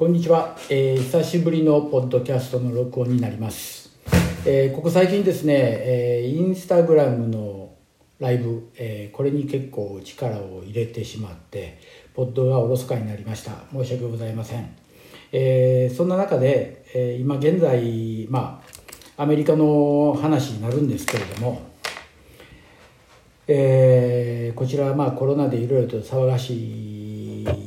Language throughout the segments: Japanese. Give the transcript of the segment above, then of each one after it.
こんにちは、えー、久しぶりのポッドキャストの録音になります、えー、ここ最近ですね、えー、インスタグラムのライブ、えー、これに結構力を入れてしまってポッドがおろそかになりました。申し訳ございません、えー、そんな中で、えー、今現在まあアメリカの話になるんですけれどもえー、こちらはまあコロナでいろいろと騒がしい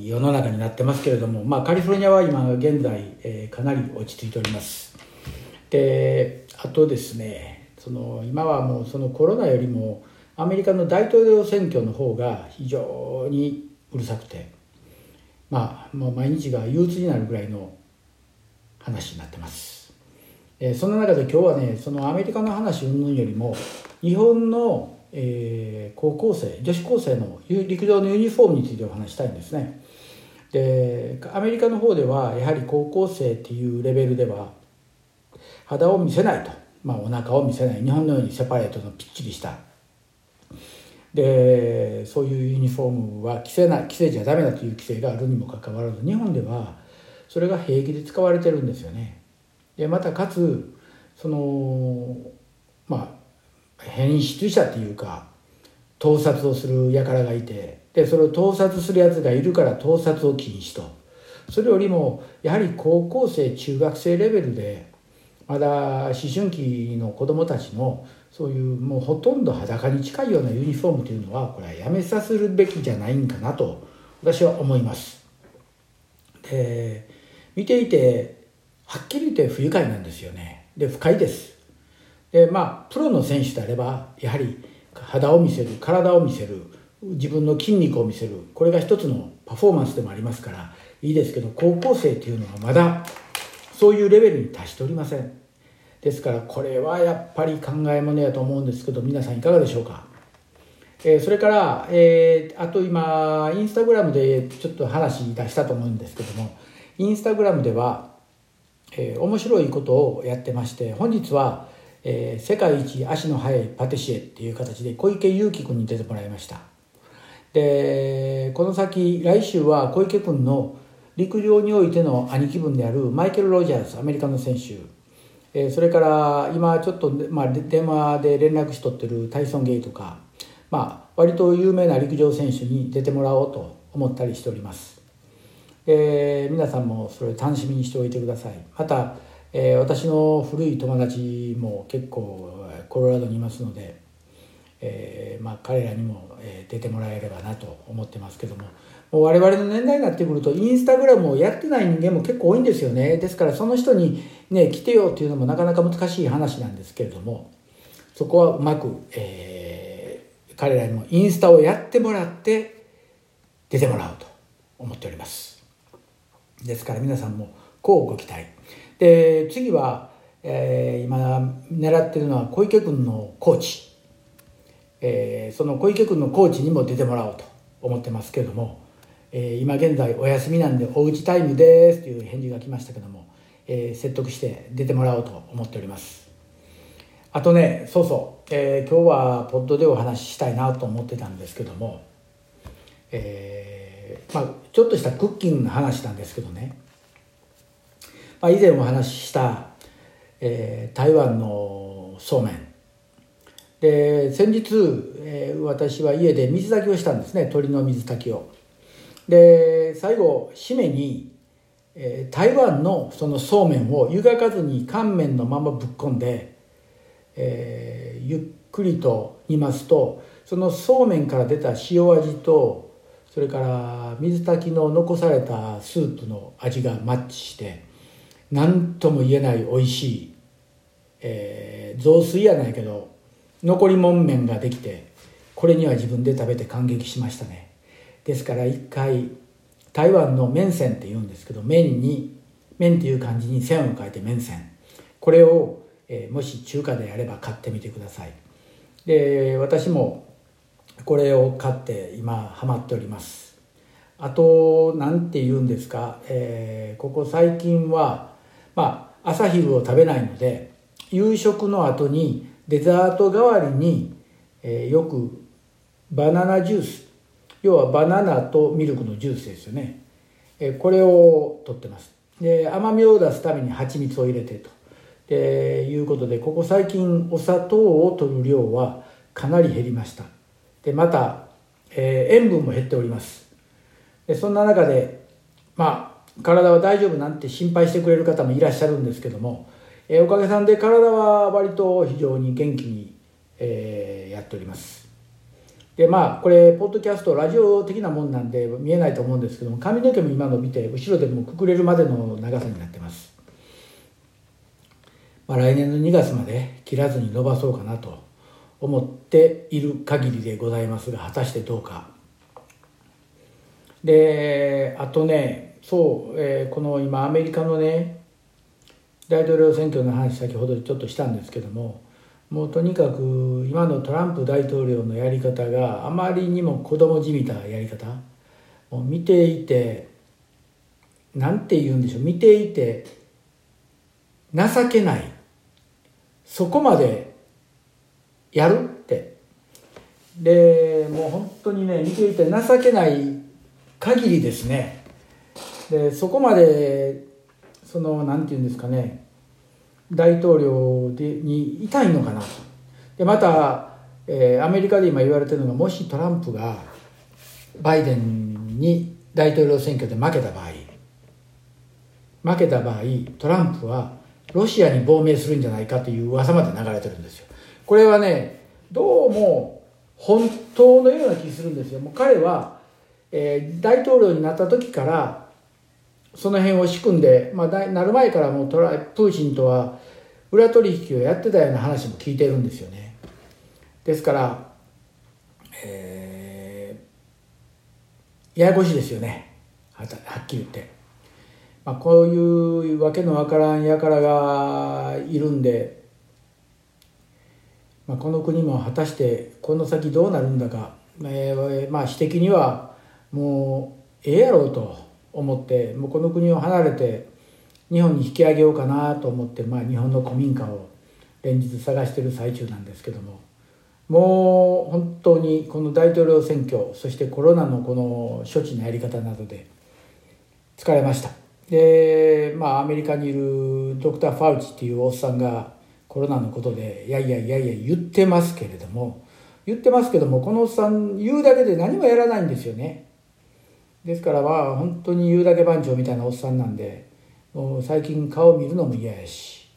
世の中になってますけれども、まあ、カリフォルニアは今現在、えー、かなり落ち着いております。であとですねその今はもうそのコロナよりもアメリカの大統領選挙の方が非常にうるさくてまあもう毎日が憂鬱になるぐらいの話になってます、えー、その中で今日はねそのアメリカの話云々よりも日本のえー、高校生女子高生の陸上のユニフォームについてお話したいんですね。でアメリカの方ではやはり高校生っていうレベルでは肌を見せないと、まあ、お腹を見せない。日本のようにセパレートのぴっちりした。でそういうユニフォームは着せない着せちゃダメだという規制があるにもかかわらず日本ではそれが平気で使われてるんですよね。でまたかつそのまあ変質者っていうか盗撮をする輩がいてでそれを盗撮するやつがいるから盗撮を禁止とそれよりもやはり高校生中学生レベルでまだ思春期の子どもたちのそういうもうほとんど裸に近いようなユニフォームというのはこれはやめさせるべきじゃないんかなと私は思います。で見ていてはっきり言って不愉快なんですよね。で不快です。でまあプロの選手であればやはり肌を見せる体を見せる自分の筋肉を見せるこれが一つのパフォーマンスでもありますからいいですけど高校生っていうのはまだそういうレベルに達しておりません。ですからこれはやっぱり考えものやと思うんですけど皆さんいかがでしょうか、えー、それから、えー、あと今インスタグラムでちょっと話出したと思うんですけどもインスタグラムでは、えー、面白いことをやってまして本日はえー、世界一足の速いパティシエっていう形で小池祐樹君に出てもらいました。でこの先来週は小池君の陸上においての兄貴分であるマイケル・ロジャースアメリカの選手、えー、それから今ちょっと、まあ、電話で連絡しとってるタイソン・ゲイとか、まあ、割と有名な陸上選手に出てもらおうと思ったりしております、えー、皆さんもそれ楽しみにしておいてください。またえー、私の古い友達も結構コロラドにいますので、えーまあ、彼らにも、え、出てもらえればなと思ってますけどももう我々の年代になってくるとインスタグラムをやってない人間も結構多いんですよね。ですからその人にね来てよっていうのもなかなか難しい話なんですけれどもそこはうまく、えー、彼らにもインスタをやってもらって出てもらおうと思っております。ですから皆さんもこうご期待。で次は、えー、今狙ってるのは小池君のコーチ、えー、その小池君のコーチにも出てもらおうと思ってますけども、えー、今現在お休みなんでおうちタイムですという返事が来ましたけども、えー、説得して出てもらおうと思っております。あとねそうそう、えー、今日はポッドでお話ししたいなと思ってたんですけどもえー、まあちょっとしたクッキングの話なんですけどね。まあ、以前お話しした、えー、台湾のそうめん。で先日、えー、私は家で水炊きをしたんですね。鶏の水炊きを。で最後締めに、えー、台湾のそのそうめんを湯がかずに乾麺のままぶっ込んで、えー、ゆっくりと煮ますとそのそうめんから出た塩味とそれから水炊きの残されたスープの味がマッチして何とも言えない美味しい、えー、雑炊やないけど残りもん麺ができてこれには自分で食べて感激しましたね。ですから一回台湾の麺線って言うんですけど麺に麺っていう漢字に線を書いて麺線。これを、えー、もし中華でやれば買ってみてください。で私もこれを買って今ハマっております。あと何て言うんですか、えー、ここ最近はまあ、朝昼を食べないので夕食の後にデザート代わりに、えー、よくバナナジュース。要はバナナとミルクのジュースですよね、えー、これをとってます。で甘みを出すために蜂蜜を入れてと。でいうことでここ最近お砂糖を取る量はかなり減りました。でまた、えー、塩分も減っております。でそんな中でまあ体は大丈夫なんて心配してくれる方もいらっしゃるんですけども、えー、おかげさんで体は割と非常に元気に、えー、やっております。でまあこれポッドキャストラジオ的なもんなんで見えないと思うんですけども髪の毛も今伸びて後ろでもくくれるまでの長さになってます、まあ、来年の2月まで切らずに伸ばそうかなと思っている限りでございますが果たしてどうか。であとねそう、えー、この今アメリカのね大統領選挙の話先ほどちょっとしたんですけどももうとにかく今のトランプ大統領のやり方があまりにも子供じみたやり方もう見ていて何て言うんでしょう見ていて情けないそこまでやるって。でもう本当にね見ていて情けない限りですねでそこまでその何て言うんですかね大統領でにいたいのかな。でまた、えー、アメリカで今言われてるのがもしトランプがバイデンに大統領選挙で負けた場合負けた場合トランプはロシアに亡命するんじゃないかという噂まで流れてるんですよ。これはねどうも本当のような気するんですよ。もう彼は、えー、大統領になった時からその辺を仕組んで、まあ、なる前からもうトラプーチンとは裏取引をやってたような話も聞いてるんですよね。ですから、えー、ややこしいですよね。はっきり言って、まあ、こういうわけのわからん輩がいるんでまあ、この国も果たしてこの先どうなるんだか、えー、まあ私的にはもうええやろうと。思ってもうこの国を離れて日本に引き上げようかなと思って、まあ、日本の古民家を連日探してる最中なんですけどももう本当にこの大統領選挙そしてコロナのこの処置のやり方などで疲れました。でまあアメリカにいるドクター・ファウチっていうおっさんがコロナのことでいやいやいやいや言ってますけれども言ってますけどもこのおっさん言うだけで何もやらないんですよね。ですからまあ本当に言うだけ番長みたいなおっさんなんでもう最近顔見るのも嫌やし、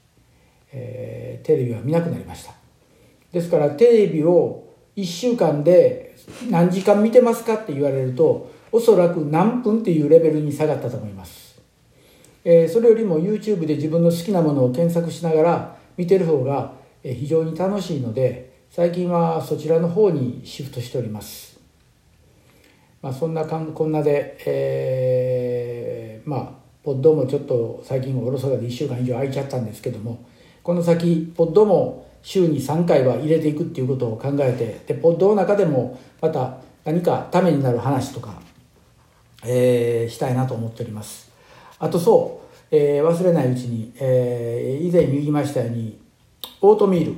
えー、テレビは見なくなりましたですからテレビを1週間で何時間見てますかって言われるとおそらく何分っていうレベルに下がったと思います、えー、それよりも YouTube で自分の好きなものを検索しながら見てる方が非常に楽しいので最近はそちらの方にシフトしております。まあ、そんなかんこんなで、えー、まあポッドもちょっと最近おろそかで1週間以上空いちゃったんですけどもこの先ポッドも週に3回は入れていくっていうことを考えてでポッドの中でもまた何かためになる話とか、えー、したいなと思っております。あとそうえー、忘れないうちに、えー、以前言いましたようにオートミール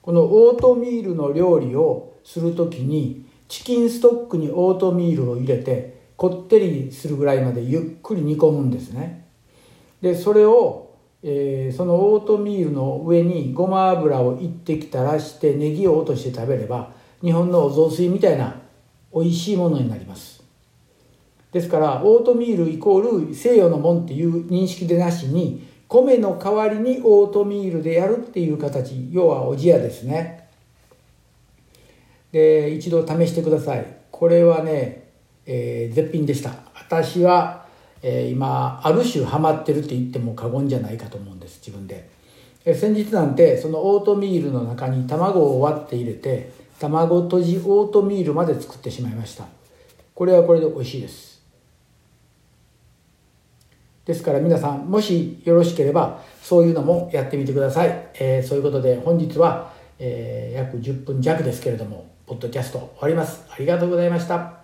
このオートミールの料理をする時にチキンストックにオートミールを入れてこってりするぐらいまでゆっくり煮込むんですね。でそれを、えー、そのオートミールの上にごま油を一滴垂らしてネギを落として食べれば日本のお雑炊みたいな美味しいものになります。ですからオートミールイコール西洋のもんっていう認識でなしに米の代わりにオートミールでやるっていう形要はおじやですね。で一度試してください。これはね、えー、絶品でした。私は、えー、今ある種ハマってるって言っても過言じゃないかと思うんです自分で、えー、先日なんてそのオートミールの中に卵を割って入れて卵とじオートミールまで作ってしまいました。これはこれで美味しいです。ですから皆さん、もしよろしければ、そういうのもやってみてください。えー、そういうことで本日は、えー、約10分弱ですけれども、ポッドキャスト終わります。ありがとうございました。